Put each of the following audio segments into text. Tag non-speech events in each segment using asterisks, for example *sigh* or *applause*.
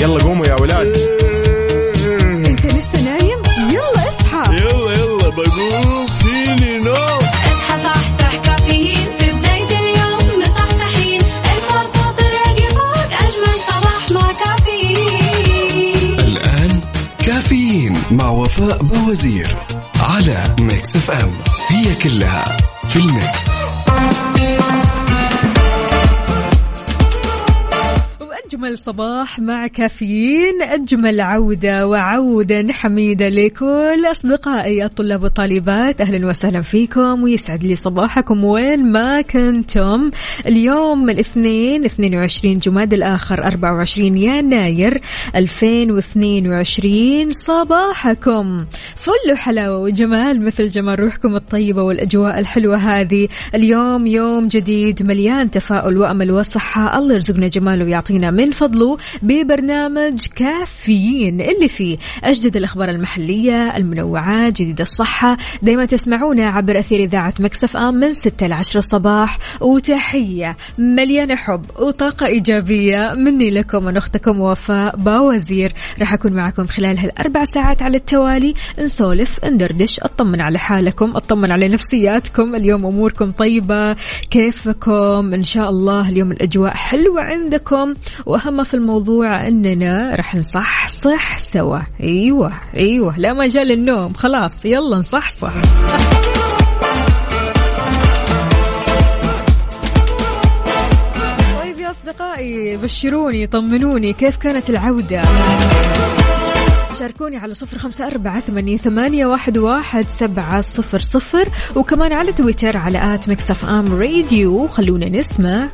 يلا قوموا يا ولاد. انت لسه نايم؟ يلا اصحى. يلا يلا بقوم. فيني نوم. اصحى صحصح كافيين. في بداية اليوم مصحصحين. الفرصة تراقي فوق أجمل صباح مع كافيين. الآن كافيين مع وفاء بوازير على ميكس اف ام. هي كلها في الميكس. أجمل صباح مع كافيين أجمل عودة وعودة حميدة لكل أصدقائي الطلاب والطالبات. أهلا وسهلا فيكم ويسعد لي صباحكم وين ما كنتم. اليوم الاثنين 22 جماد الآخر 24 يناير 2022 صباحكم فل حلاوة وجمال مثل جمال روحكم الطيبة والأجواء الحلوة هذه. اليوم يوم جديد مليان تفاؤل وأمل وصحة. الله يرزقنا جماله ويعطينا من فضله ببرنامج كافيين اللي فيه أجدد الأخبار المحلية المنوعات جديد الصحة. دايما تسمعونا عبر أثير إذاعة مكسف آم من 6 ل 10 الصباح وتحية مليانة حب وطاقة إيجابية مني لكم من أختكم وفاء باوزير. راح أكون معكم خلال هالأربع ساعات على التوالي. نسولف ندردش أطمن على حالكم أطمن على نفسياتكم. اليوم أموركم طيبة كيفكم؟ إن شاء الله اليوم الأجواء حلوة عندكم. وأهم في الموضوع أننا راح نصحصح سوا. أيوة أيوة. لا مجال للنوم خلاص يلا نصحصح. طيب يا أصدقائي بشروني طمنوني. كيف كانت العودة؟ شاركوني على صفر خمسة أربعة ثمانية, ثمانية واحد, واحد سبعة صفر صفر. وكمان على تويتر على آت مكسف أم راديو. خلونا نسمع.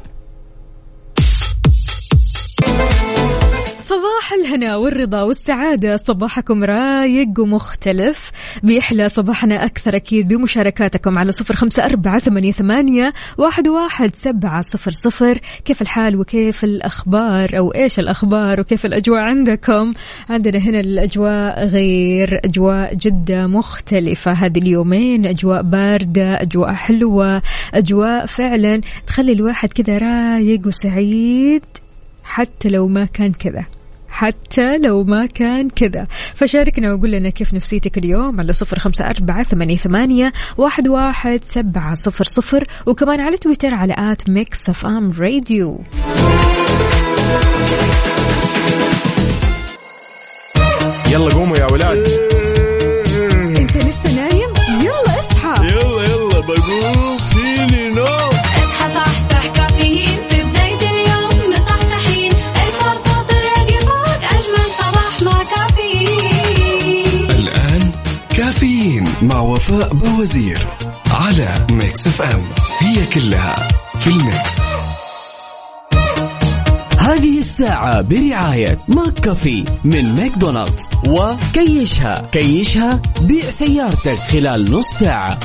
صباح الهنا والرضا والسعادة. صباحكم رايق ومختلف. بيحلى صباحنا أكثر أكيد بمشاركاتكم على صفر خمسة أربعة ثمانية, ثمانية واحد, واحد سبعة صفر صفر. كيف الحال وكيف الأخبار؟ أو إيش الأخبار وكيف الأجواء عندكم؟ عندنا هنا الأجواء غير. أجواء جدا مختلفة. هذه اليومين أجواء باردة أجواء حلوة أجواء فعلا تخلي الواحد كذا رايق وسعيد حتى لو ما كان كذا. حتى لو ما كان كذا. فشاركنا وقول لنا كيف نفسيتك اليوم على صفر خمسة أربعة ثمانية, ثمانية واحد, واحد سبعة صفر صفر. وكمان على تويتر على at Mix FM Radio. يلا قوموا يا ولاد. انت لسه نايم؟ يلا اصحى. يلا يلا بقوم. كافيين مع وفاء بوازير على Mix FM. هي كلها في ال mix. هذه الساعة برعاية ماك كافي من ماكدونالدز وكيشها كيشها بيع سيارتك خلال نص ساعة.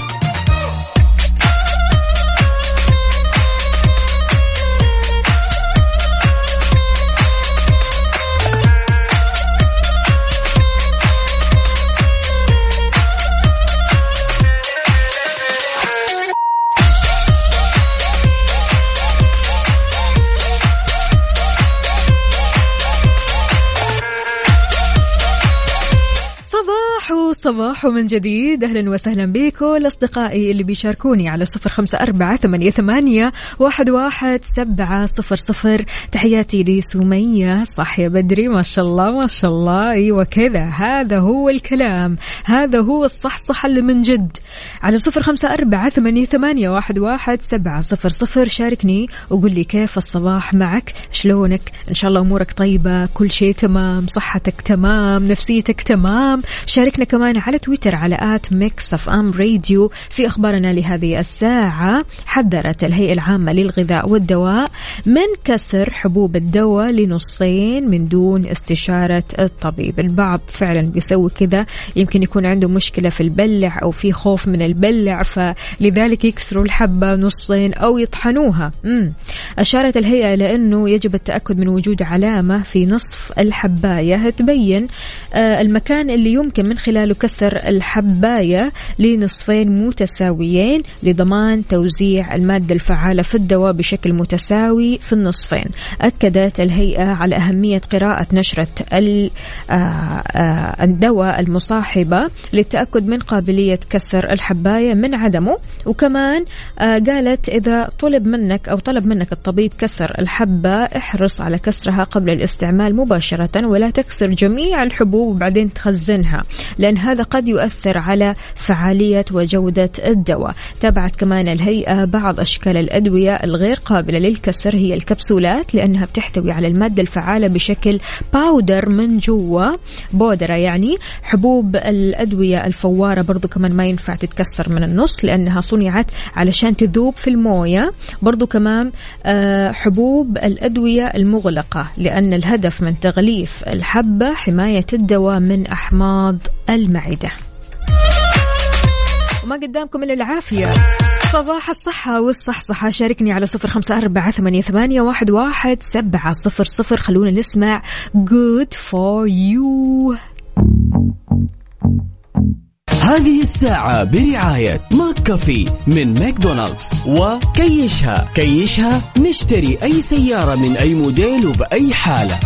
صباح صباح من جديد. أهلا وسهلا بكل أصدقائي اللي بيشاركوني على صفر خمسة أربعة ثمانية, ثمانية واحد, واحد سبعة صفر صفر. تحياتي لسمية صح يا بدري ما شاء الله ما شاء الله. أيوة كذا هذا هو الكلام. هذا هو الصحصح اللي من جد. على صفر خمسة أربعة ثمانية, ثمانية واحد, واحد سبعة صفر صفر. شاركني وقول لي كيف الصباح معك؟ شلونك؟ إن شاء الله أمورك طيبة كل شيء تمام صحتك تمام نفسيتك تمام. شاركنا كمان على تويتر على at Mix FM Radio في أخبارنا لهذه الساعة. حذرت الهيئة العامة للغذاء والدواء من كسر حبوب الدواء لنصين من دون استشارة الطبيب. البعض فعلا بيسوي كذا. يمكن يكون عنده مشكلة في البلع أو في خوف من البلع فلذلك يكسروا الحبة نصين أو يطحنوها. أشارت الهيئة إلى أنه يجب التأكد من وجود علامة في نصف الحباية. تبين آه، المكان اللي يمكن من خلاله كسر الحباية لنصفين متساويين لضمان توزيع المادة الفعالة في الدواء بشكل متساوي في النصفين. أكدت الهيئة على أهمية قراءة نشرة آه، آه، الدواء المصاحبة للتأكد من قابلية كسر الحباية من عدمه. وكمان آه، قالت إذا طلب منك أو طلب منك الطبيب كسر الحبة احرص على كسرها قبل الاستعمال مباشرة ولا تكسر جميع الحبوب وبعدين تخزنها لأن هذا قد يؤثر على فعالية وجودة الدواء. تابعت كمان الهيئة بعض أشكال الأدوية الغير قابلة للكسر هي الكبسولات لأنها بتحتوي على المادة الفعالة بشكل باودر من جوا بودرة يعني حبوب الأدوية الفوارة برضو كمان ما ينفع تتكسر من النص لأنها صنعت علشان تذوب في الموية. برضو كمان آه، حبوب الأدوية المغلقة لأن الهدف من تغليف الحبة حماية الدواء من أحماض المعدة. وما قدامكم إلا العافية. صباح الصحة والصحصحة. شاركني على صفر خمسة أربعة ثمانية, ثمانية واحد, واحد سبعة صفر صفر. خلونا نسمع good for you. هذه الساعة برعاية ماك كافي من ماكدونالدز وكاشها. كاشها نشتري أي سيارة من أي موديل وبأي حالة.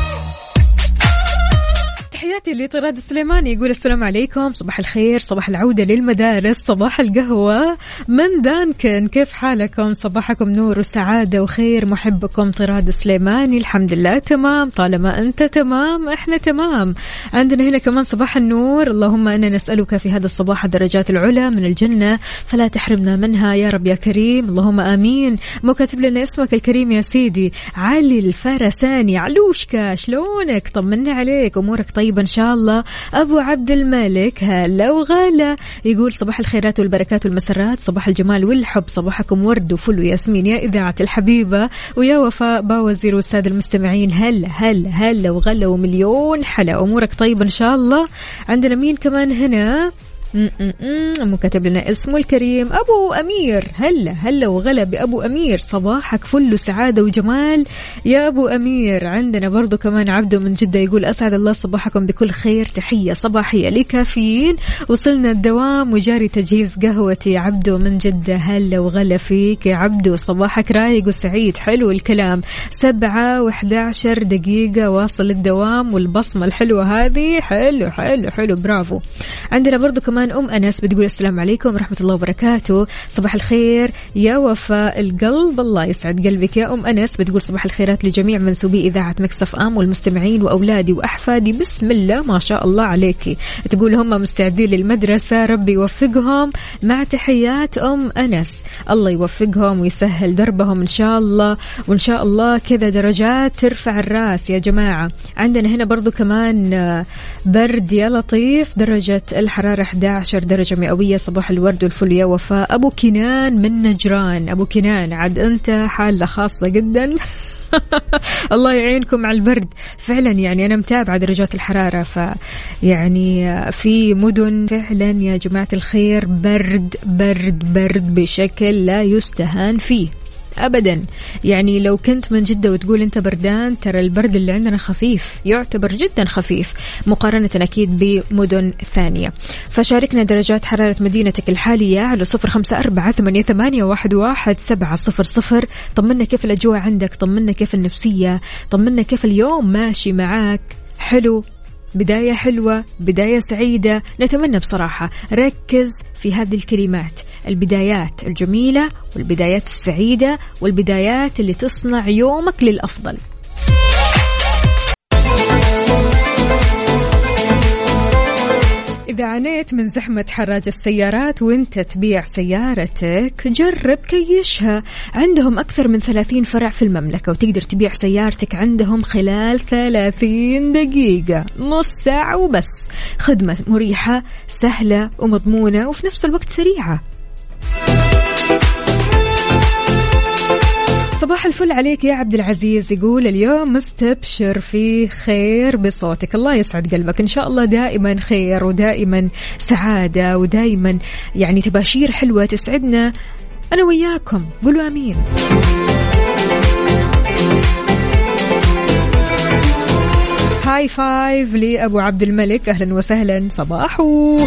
تحياتي لطراد السليماني يقول السلام عليكم. صباح الخير صباح العودة للمدارس صباح القهوة. من دانكن كيف حالكم؟ صباحكم نور وسعادة وخير. محبكم طراد السليماني. الحمد لله تمام. طالما أنت تمام إحنا تمام. عندنا هنا كمان صباح النور. اللهم أنا نسألك في هذا الصباح الدرجات العلى من الجنة فلا تحرمنا منها يا رب يا كريم. اللهم آمين. مو كاتب لنا اسمك الكريم يا سيدي. علي الفرساني. علوشكا شلونك؟ طمنا عليك. أمورك طيبة؟ إن شاء الله. أبو عبد الملك هلا وغلا. يقول صباح الخيرات والبركات والمسرات صباح الجمال والحب صباحكم ورد وفل وياسمين. يا إذاعة الحبيبة ويا وفاء باوزير والسادة المستمعين هلا هلا هلا وغلا ومليون حلا. أمورك طيبة إن شاء الله. عندنا مين كمان هنا. مو كاتب لنا اسمه الكريم ابو امير هلا هلا وغلا بابو امير صباحك فل وسعاده وجمال يا ابو امير عندنا برضو كمان عبده من جده يقول اسعد الله صباحكم بكل خير تحيه صباحيه لكافيين وصلنا الدوام وجاري تجهيز قهوتي عبده من جده هلا وغلا فيك يا عبده صباحك رايق وسعيد حلو الكلام سبعة وإحدى عشر دقيقة واصل الدوام والبصمة الحلوة هذه حلو حلو حلو برافو عندنا برضو كمان أم أنس بتقول السلام عليكم ورحمة الله وبركاته. صباح الخير يا وفاء. القلب الله يسعد قلبك. يا أم أنس بتقول صباح الخيرات لجميع منسوبي إذاعة مكسف أم والمستمعين وأولادي وأحفادي. بسم الله ما شاء الله عليك. تقول هم مستعدين للمدرسة. ربي يوفقهم. مع تحيات أم أنس. الله يوفقهم ويسهل دربهم إن شاء الله. وإن شاء الله كذا درجات ترفع الراس يا جماعة. عندنا هنا برضو كمان آه، برد يا لطيف. درجة الحرارة 11 درجة مئوية. صباح الورد والفل يا وفاء. أبو كنان من نجران. أبو كنان عاد أنت حالة خاصة جدا. *laughs* الله يعينكم على البرد. فعلا يعني أنا متابعة درجات الحرارة ف يعني في مدن فعلا يا جماعة الخير برد برد برد بشكل لا يستهان فيه. ابدا. يعني لو كنت من جدة وتقول أنت بردان ترى البرد اللي عندنا خفيف يعتبر جدا خفيف مقارنة أكيد بمدن ثانية. فشاركنا درجات حرارة مدينتك الحالية على صفر خمسة أربعة ثمانية, ثمانية واحد, واحد سبعة صفر صفر. طمنا كيف الأجواء عندك طمنا كيف النفسية طمنا كيف اليوم ماشي معاك. حلو. بداية حلوة بداية سعيدة. نتمنى بصراحة ركز في هذه الكلمات. البدايات الجميلة والبدايات السعيدة والبدايات اللي تصنع يومك للأفضل. إذا عانيت من زحمة حراج السيارات وانت تبيع سيارتك جرب كيشها. عندهم أكثر من 30 فرع في المملكة وتقدر تبيع سيارتك عندهم خلال 30 دقيقة نص ساعة وبس. خدمة مريحة سهلة ومضمونة وفي نفس الوقت سريعة. صباح الفل عليك يا عبد العزيز. يقول اليوم مستبشر في خير بصوتك. الله يسعد قلبك. إن شاء الله دائما خير ودائما سعادة ودائما يعني تباشير حلوة تسعدنا. أنا وياكم. قولوا آمين. هاي فايف لأبو عبد الملك. أهلا وسهلا. صباحو.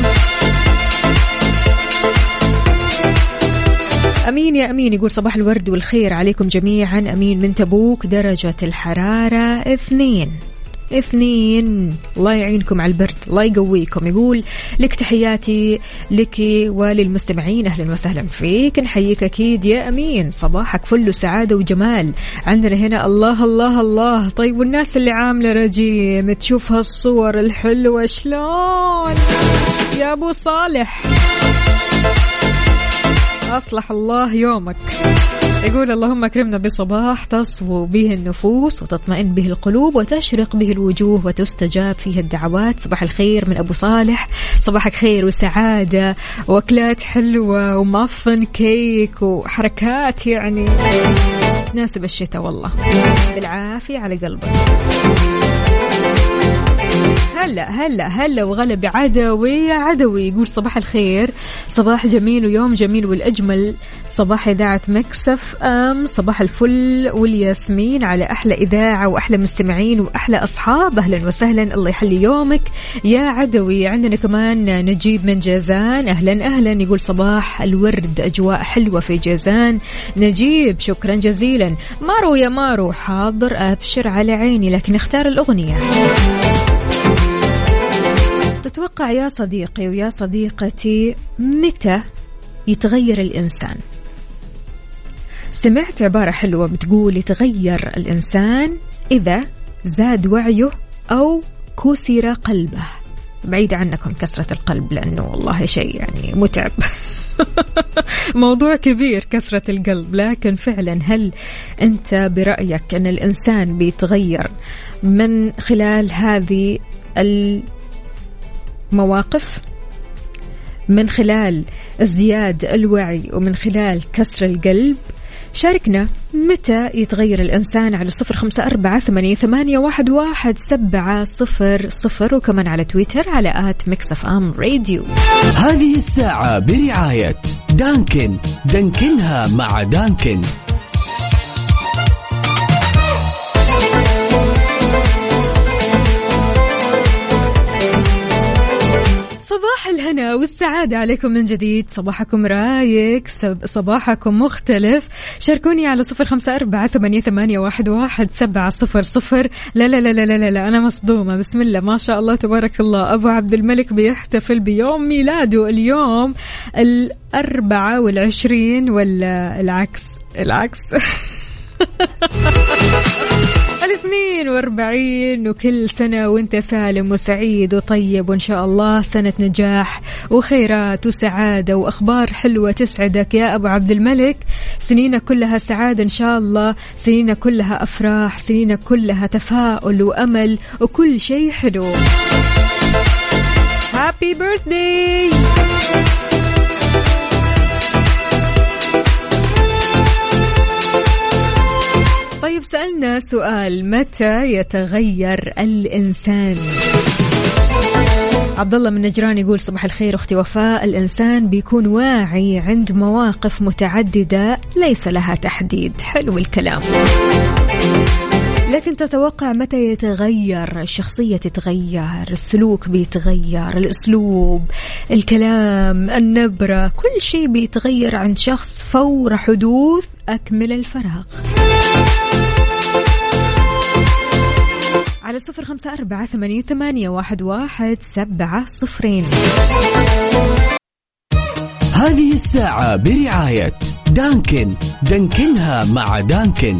أمين يا أمين يقول صباح الورد والخير عليكم جميعا. أمين من تبوك درجة الحرارة اثنين. اثنين. الله يعينكم على البرد الله يقويكم. يقول لك تحياتي لك وللمستمعين أهلا وسهلا فيك. نحييك أكيد يا أمين. صباحك فل سعاده وجمال. عندنا هنا الله الله الله. طيب والناس اللي عاملة رجيم تشوف هالصور الحلوة شلون؟ يا أبو صالح. أصلح الله يومك. يقول اللهم أكرمنا بصباح تصفو به النفوس وتطمئن به القلوب وتشرق به الوجوه وتستجاب فيه الدعوات. صباح الخير من أبو صالح. صباحك خير وسعادة وأكلات حلوة ومافن كيك وحركات يعني. تناسب الشتاء والله. بالعافية على قلبك. هلا هلا هلا وغلا بعدوي يا عدوي يقول صباح الخير. صباح جميل ويوم جميل والأجمل. صباح إذاعة مكسف أم. صباح الفل والياسمين على أحلى إذاعة وأحلى مستمعين وأحلى أصحاب. أهلا وسهلا الله يحلي يومك. يا عدوي عندنا كمان نجيب من جازان. أهلا أهلا يقول صباح الورد أجواء حلوة في جازان. نجيب شكرا جزيلا. مارو يا مارو حاضر أبشر على عيني لكن اختار الأغنية. تتوقع يا صديقي ويا صديقتي متى يتغير الإنسان؟ سمعت عبارة حلوة بتقول يتغير الإنسان إذا زاد وعيه أو كسر قلبه. بعيد عنكم كسرة القلب لأنه والله شيء يعني متعب. *laughs* موضوع كبير كسرة القلب لكن فعلا هل أنت برأيك أن الإنسان بيتغير من خلال هذه المواقف من خلال ازدياد الوعي ومن خلال كسر القلب. شاركنا متى يتغير الإنسان على صفر خمسة أربعة ثمانية, واحد, واحد سبعة صفر صفر وكمان على تويتر على at ميكس أف أم راديو. هذه الساعة برعاية دانكن. دانكنها مع دانكن. صباح الهنا والسعادة عليكم من جديد. صباحكم رايق صباحكم مختلف. شاركوني على صفر خمسة أربعة ثمانية, ثمانية واحد, واحد سبعة صفر صفر. لا لا لا لا لا, لا, لا أنا مصدومة. بسم الله. ما شاء الله تبارك الله. أبو عبد الملك بيحتفل بيوم ميلاده اليوم الأربعة والعشرين ولا العكس العكس. *laughs* الاثنين واربعين وكل سنة وانت سالم وسعيد وطيب وإن شاء الله سنة نجاح وخيرات وسعادة وأخبار حلوة تسعدك يا أبو عبد الملك. سنينك كلها سعادة إن شاء الله سنينك كلها أفراح سنينك كلها تفاؤل وأمل وكل شيء حلو. هابي بيرثدي طيب سألنا سؤال متى يتغير الإنسان؟ عبد الله من نجران يقول صباح الخير أختي وفاء الإنسان بيكون واعي عند مواقف متعددة ليس لها تحديد. حلو الكلام. لكن تتوقع متى يتغير؟ الشخصية تتغير السلوك بيتغير الأسلوب الكلام النبرة كل شيء بيتغير عند شخص فور حدوث أكمل الفراغ. على صفر خمسة أربعة ثمانية, ثمانية واحد, واحد سبعة صفرين. هذه الساعة برعاية دانكن. دانكنها مع دانكن.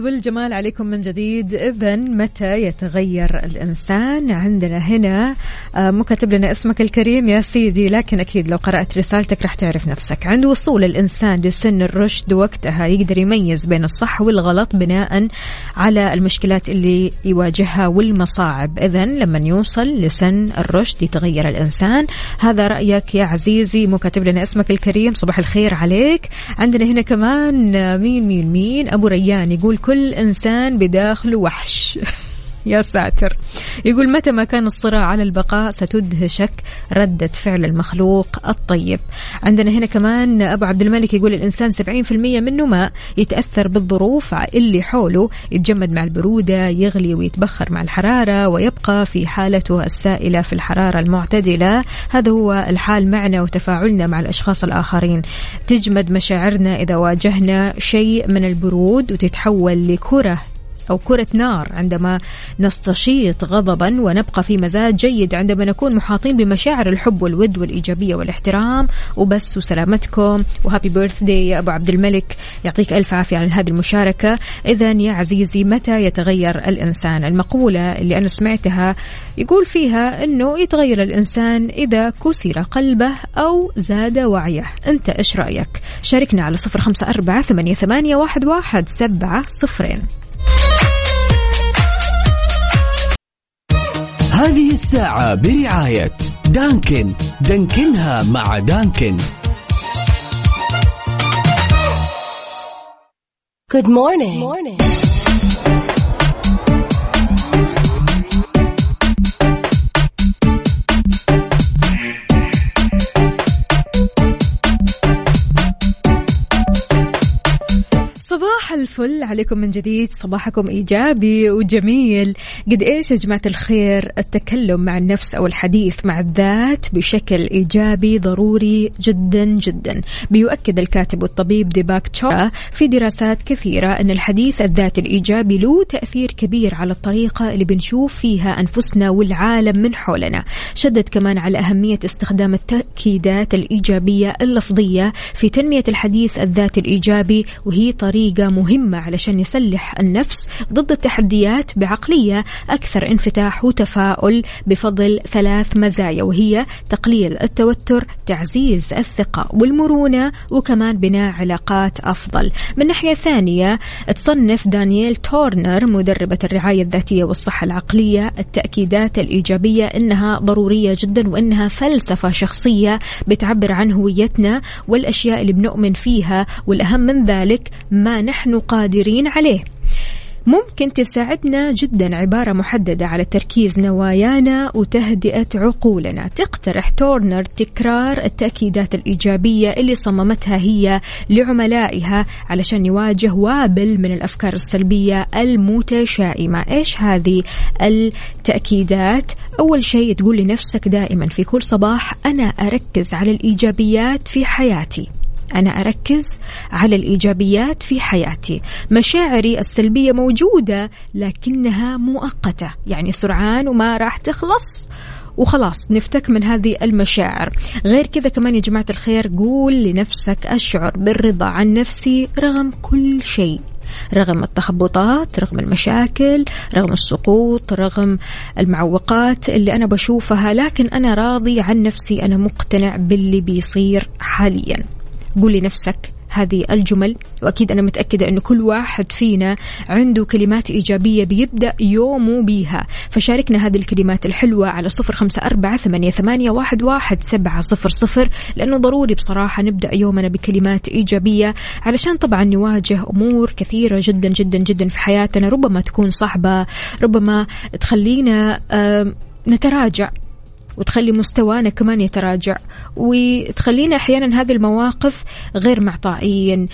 والجمال عليكم من جديد. إذا متى يتغير الإنسان؟ عندنا هنا آه، مو كاتب لنا اسمك الكريم يا سيدي لكن أكيد لو قرأت رسالتك راح تعرف نفسك. عند وصول الإنسان لسن الرشد وقتها يقدر يميز بين الصح والغلط بناء على المشكلات اللي يواجهها والمصاعب. إذا لما يوصل لسن الرشد يتغير الإنسان. هذا رأيك يا عزيزي مو كاتب لنا اسمك الكريم. صباح الخير عليك. عندنا هنا كمان آه، مين مين مين؟ أبو ريان يقول كل إنسان بداخله وحش. *laughs* يا ساتر. يقول متى ما كان الصراع على البقاء ستدهشك ردة فعل المخلوق الطيب. عندنا هنا كمان أبو عبد الملك يقول الإنسان 70% منه ماء يتأثر بالظروف اللي حوله يتجمد مع البرودة يغلي ويتبخر مع الحرارة ويبقى في حالته السائلة في الحرارة المعتدلة. هذا هو الحال معنا وتفاعلنا مع الأشخاص الآخرين. تجمد مشاعرنا إذا واجهنا شيء من البرود وتتحول لكرة أو كرة نار عندما نستشيط غضبا ونبقى في مزاج جيد عندما نكون محاطين بمشاعر الحب والود والإيجابية والاحترام. وبس وسلامتكم وهابي بيرث داي يا أبو عبد الملك. يعطيك ألف عافية على هذه المشاركة. إذا يا عزيزي متى يتغير الإنسان؟ المقولة اللي أنا سمعتها يقول فيها أنه يتغير الإنسان إذا كسر قلبه أو زاد وعيه. أنت إيش رأيك؟ شاركنا على صفر خمسة أربعة ثمانية, ثمانية واحد, واحد سبعة صفرين. هذه الساعة برعاية دانكن دانكنها مع دانكن Good morning. morning. الفل عليكم من جديد. صباحكم إيجابي وجميل. قد إيش يا جماعة الخير التكلم مع النفس أو الحديث مع الذات بشكل إيجابي ضروري جدا جدا؟ بيؤكد الكاتب والطبيب ديباك تشورا في دراسات كثيرة أن الحديث الذاتي الإيجابي له تأثير كبير على الطريقة اللي بنشوف فيها أنفسنا والعالم من حولنا. شدد كمان على أهمية استخدام التأكيدات الإيجابية اللفظية في تنمية الحديث الذاتي الإيجابي وهي طريقة مهمة علشان يسلح النفس ضد التحديات بعقلية أكثر انفتاح وتفاؤل بفضل ثلاث مزايا وهي تقليل التوتر تعزيز الثقة والمرونة وكمان بناء علاقات أفضل. من ناحية ثانية تصنف دانييل تورنر مدربة الرعاية الذاتية والصحة العقلية التأكيدات الإيجابية إنها ضرورية جدا وإنها فلسفة شخصية بتعبر عن هويتنا والأشياء اللي بنؤمن فيها والأهم من ذلك ما نحن قادرين عليه. ممكن تساعدنا جدا عبارة محددة على تركيز نوايانا وتهدئة عقولنا. تقترح تورنر تكرار التأكيدات الإيجابية اللي صممتها هي لعملائها علشان يواجه وابل من الأفكار السلبية المتشائمة. إيش هذه التأكيدات؟ أول شيء تقول لنفسك دائما في كل صباح أنا أركز على الإيجابيات في حياتي. أنا أركز على الإيجابيات في حياتي. مشاعري السلبية موجودة لكنها مؤقتة. يعني سرعان وما راح تخلص وخلاص نفتك من هذه المشاعر. غير كذا كمان يا جماعة الخير قول لنفسك أشعر بالرضا عن نفسي رغم كل شيء. رغم التخبطات رغم المشاكل رغم السقوط رغم المعوقات اللي أنا بشوفها لكن أنا راضي عن نفسي أنا مقتنع باللي بيصير حاليا. قول لنفسك هذه الجمل. وأكيد أنا متأكدة أنه كل واحد فينا عنده كلمات إيجابية بيبدأ يومه بيها. فشاركنا هذه الكلمات الحلوة على صفر خمسة أربعة ثمانية, ثمانية واحد, واحد سبعة صفر صفر لأنه ضروري بصراحة نبدأ يومنا بكلمات إيجابية علشان طبعا نواجه أمور كثيرة جدا جدا جدا في حياتنا ربما تكون صعبة ربما تخلينا نتراجع. وتخلي مستوانا كمان يتراجع وتخلينا أحيانا هذه المواقف غير معطائين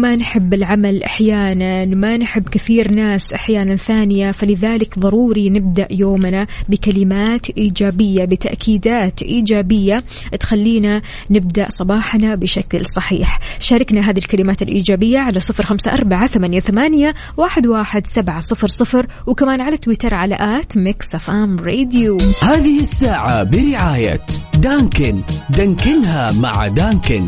ما نحب العمل أحيانا ما نحب كثير ناس أحيانا ثانية فلذلك ضروري نبدأ يومنا بكلمات إيجابية بتأكيدات إيجابية تخلينا نبدأ صباحنا بشكل صحيح. شاركنا هذه الكلمات الإيجابية على صفر خمسة أربعة ثمانية, ثمانية واحد, واحد سبعة صفر صفر وكمان على تويتر على at ميكس أف أم راديو. هذه الساعة برعاية دانكن. دانكنها مع دانكن.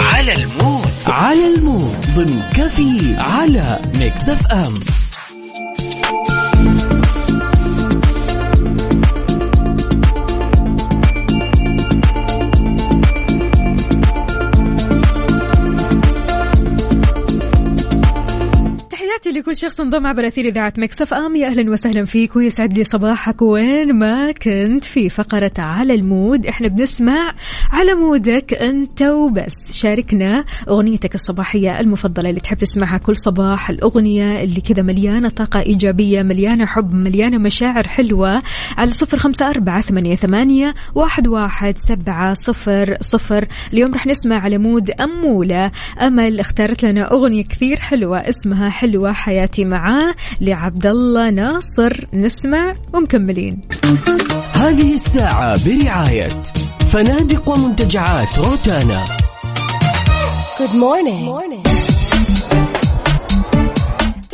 على ال mood. على ال mood. ضمن كفي على ميكس أف أم. لكل شخص انضم عبر أثير إذاعة ميكس أف أم. يا أهلا وسهلا فيك ويسعد لي صباحك. وين ما كنت في فقرة على ال mood. إحنا بنسمع على mood ك أنت وبس. شاركنا أغنيتك الصباحية المفضلة اللي تحب تسمعها كل صباح. الأغنية اللي كذا مليانة طاقة إيجابية مليانة حب مليانة مشاعر حلوة. على صفر خمسة أربعة ثمانية, ثمانية واحد, واحد سبعة صفر صفر. اليوم رح نسمع على mood أمولة. أمل اختارت لنا أغنية كثير حلوة اسمها حلوة حياتي معاه لعبد الله ناصر. نسمع ومكملين. هذه الساعة برعاية فنادق ومنتجعات روتانا. Good morning.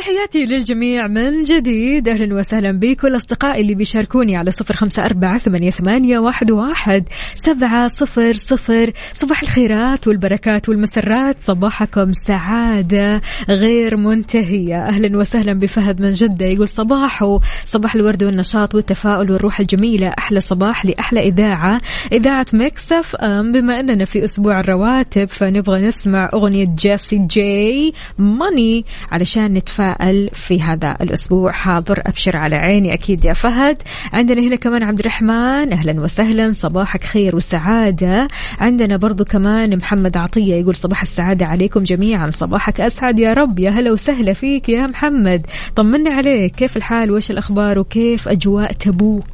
تحياتي للجميع من جديد. أهلا وسهلا بكل أصدقائي اللي بيشاركوني على صفر خمسة أربعة ثمانية, واحد, واحد سبعة صفر صفر. صباح الخيرات والبركات والمسرات. صباحكم سعادة غير منتهية. أهلا وسهلا بفهد من جدة. يقول صباحه صباح الورد والنشاط والتفاؤل والروح الجميلة. أحلى صباح لأحلى إذاعة. إذاعة ميكس أف أم. بما أننا في أسبوع الرواتب فنبغى نسمع أغنية جيسي جي money علشان نتفائل في هذا الأسبوع. حاضر أبشر على عيني. أكيد يا فهد. عندنا هنا كمان عبد الرحمن. أهلا وسهلا. صباحك خير وسعادة عندنا برضو كمان محمد عطية يقول صباح السعادة عليكم جميعا. صباحك أسعد يا رب. يا هلا وسهلا فيك يا محمد. طمنا عليك. كيف الحال؟ وش الأخبار؟ وكيف أجواء تبوك؟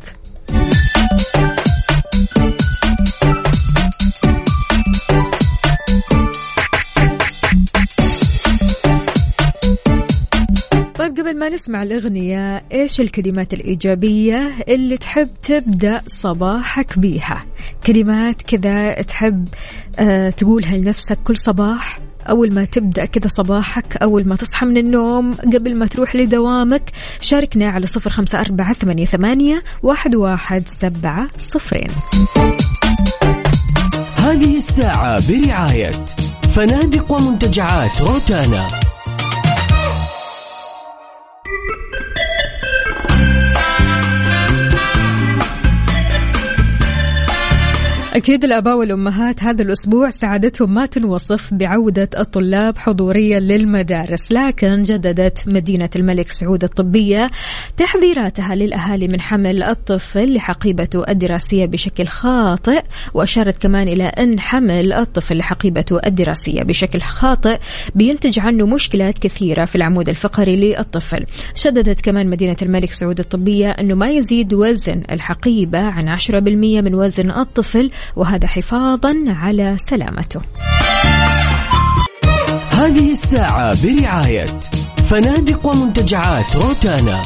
قبل ما نسمع الأغنية إيش الكلمات الإيجابية اللي تحب تبدأ صباحك بيها؟ كلمات كذا تحب آه تقولها لنفسك كل صباح؟ أول ما تبدأ كذا صباحك أول ما تصحى من النوم قبل ما تروح لدوامك شاركنا على صفر خمسة أربعة ثمانية, ثمانية واحد, واحد سبعة صفرين. هذه الساعة برعاية فنادق ومنتجعات روتانا. أكيد الآباء والأمهات هذا الأسبوع سعادتهم ما تنوصف بعودة الطلاب حضوريا للمدارس لكن جددت مدينة الملك سعود الطبية تحذيراتها للأهالي من حمل الطفل لحقيبته الدراسية بشكل خاطئ وأشارت كمان إلى أن حمل الطفل لحقيبته الدراسية بشكل خاطئ بينتج عنه مشكلات كثيرة في العمود الفقري للطفل. شددت كمان مدينة الملك سعود الطبية أنه ما يزيد وزن الحقيبة عن 10% من وزن الطفل وهذا حفاظا على سلامته. هذه الساعة برعاية فنادق ومنتجعات روتانا.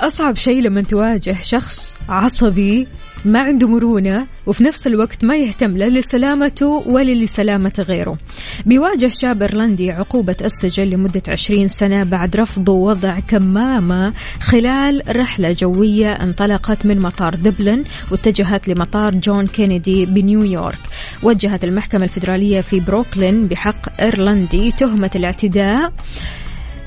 أصعب شيء لما تواجه شخص عصبي ما عنده مرونة وفي نفس الوقت ما يهتم لا لسلامته ولا لسلامة غيره. بيواجه شاب إيرلندي عقوبة السجن لمدة 20 سنة بعد رفضه وضع كمامة خلال رحلة جوية انطلقت من مطار دبلن واتجهت لمطار جون كينيدي بنيويورك وجهت المحكمة الفيدرالية في بروكلين بحق إيرلندي تهمة الاعتداء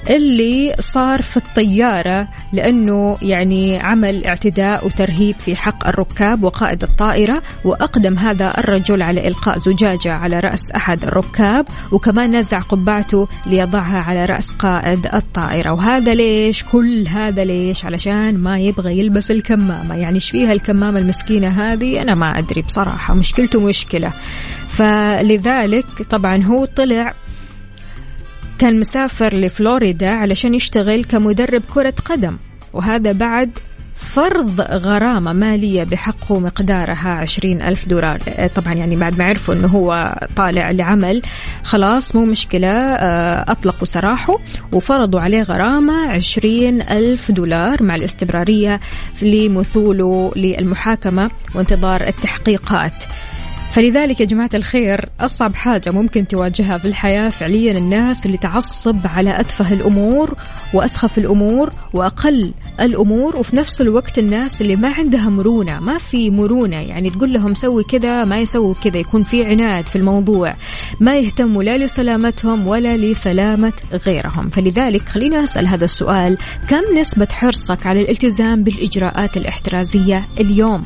اللي صار في الطيارة لأنه يعني عمل اعتداء وترهيب في حق الركاب وقائد الطائرة وأقدم هذا الرجل على إلقاء زجاجة على رأس أحد الركاب وكمان نزع قبعته ليضعها على رأس قائد الطائرة. وهذا ليش؟ كل هذا ليش؟ علشان ما يبغى يلبس الكمامة. يعني إيش فيها الكمامة المسكينة هذه؟ أنا ما أدري بصراحة. مشكلته مشكلة. فلذلك طبعا هو طلع كان مسافر لفلوريدا علشان يشتغل كمدرب كرة قدم وهذا بعد فرض غرامة مالية بحقه مقدارها عشرين ألف دولار. طبعا يعني بعد ما عرفوا أنه هو طالع لعمل خلاص مو مشكلة آه، أطلقوا سراحه وفرضوا عليه غرامة عشرين ألف دولار مع الاستمرارية لمثوله للمحاكمة وانتظار التحقيقات. فلذلك يا جماعة الخير أصعب حاجة ممكن تواجهها في الحياة فعليا الناس اللي تعصب على أتفه الأمور وأسخف الأمور وأقل الأمور وفي نفس الوقت الناس اللي ما عندها مرونة ما في مرونة يعني تقول لهم سوي كذا ما يسووا كذا يكون في عناد في الموضوع. ما يهتموا لا لسلامتهم ولا لسلامة غيرهم. فلذلك خلينا أسأل هذا السؤال كم نسبة حرصك على الالتزام بالإجراءات الاحترازية اليوم؟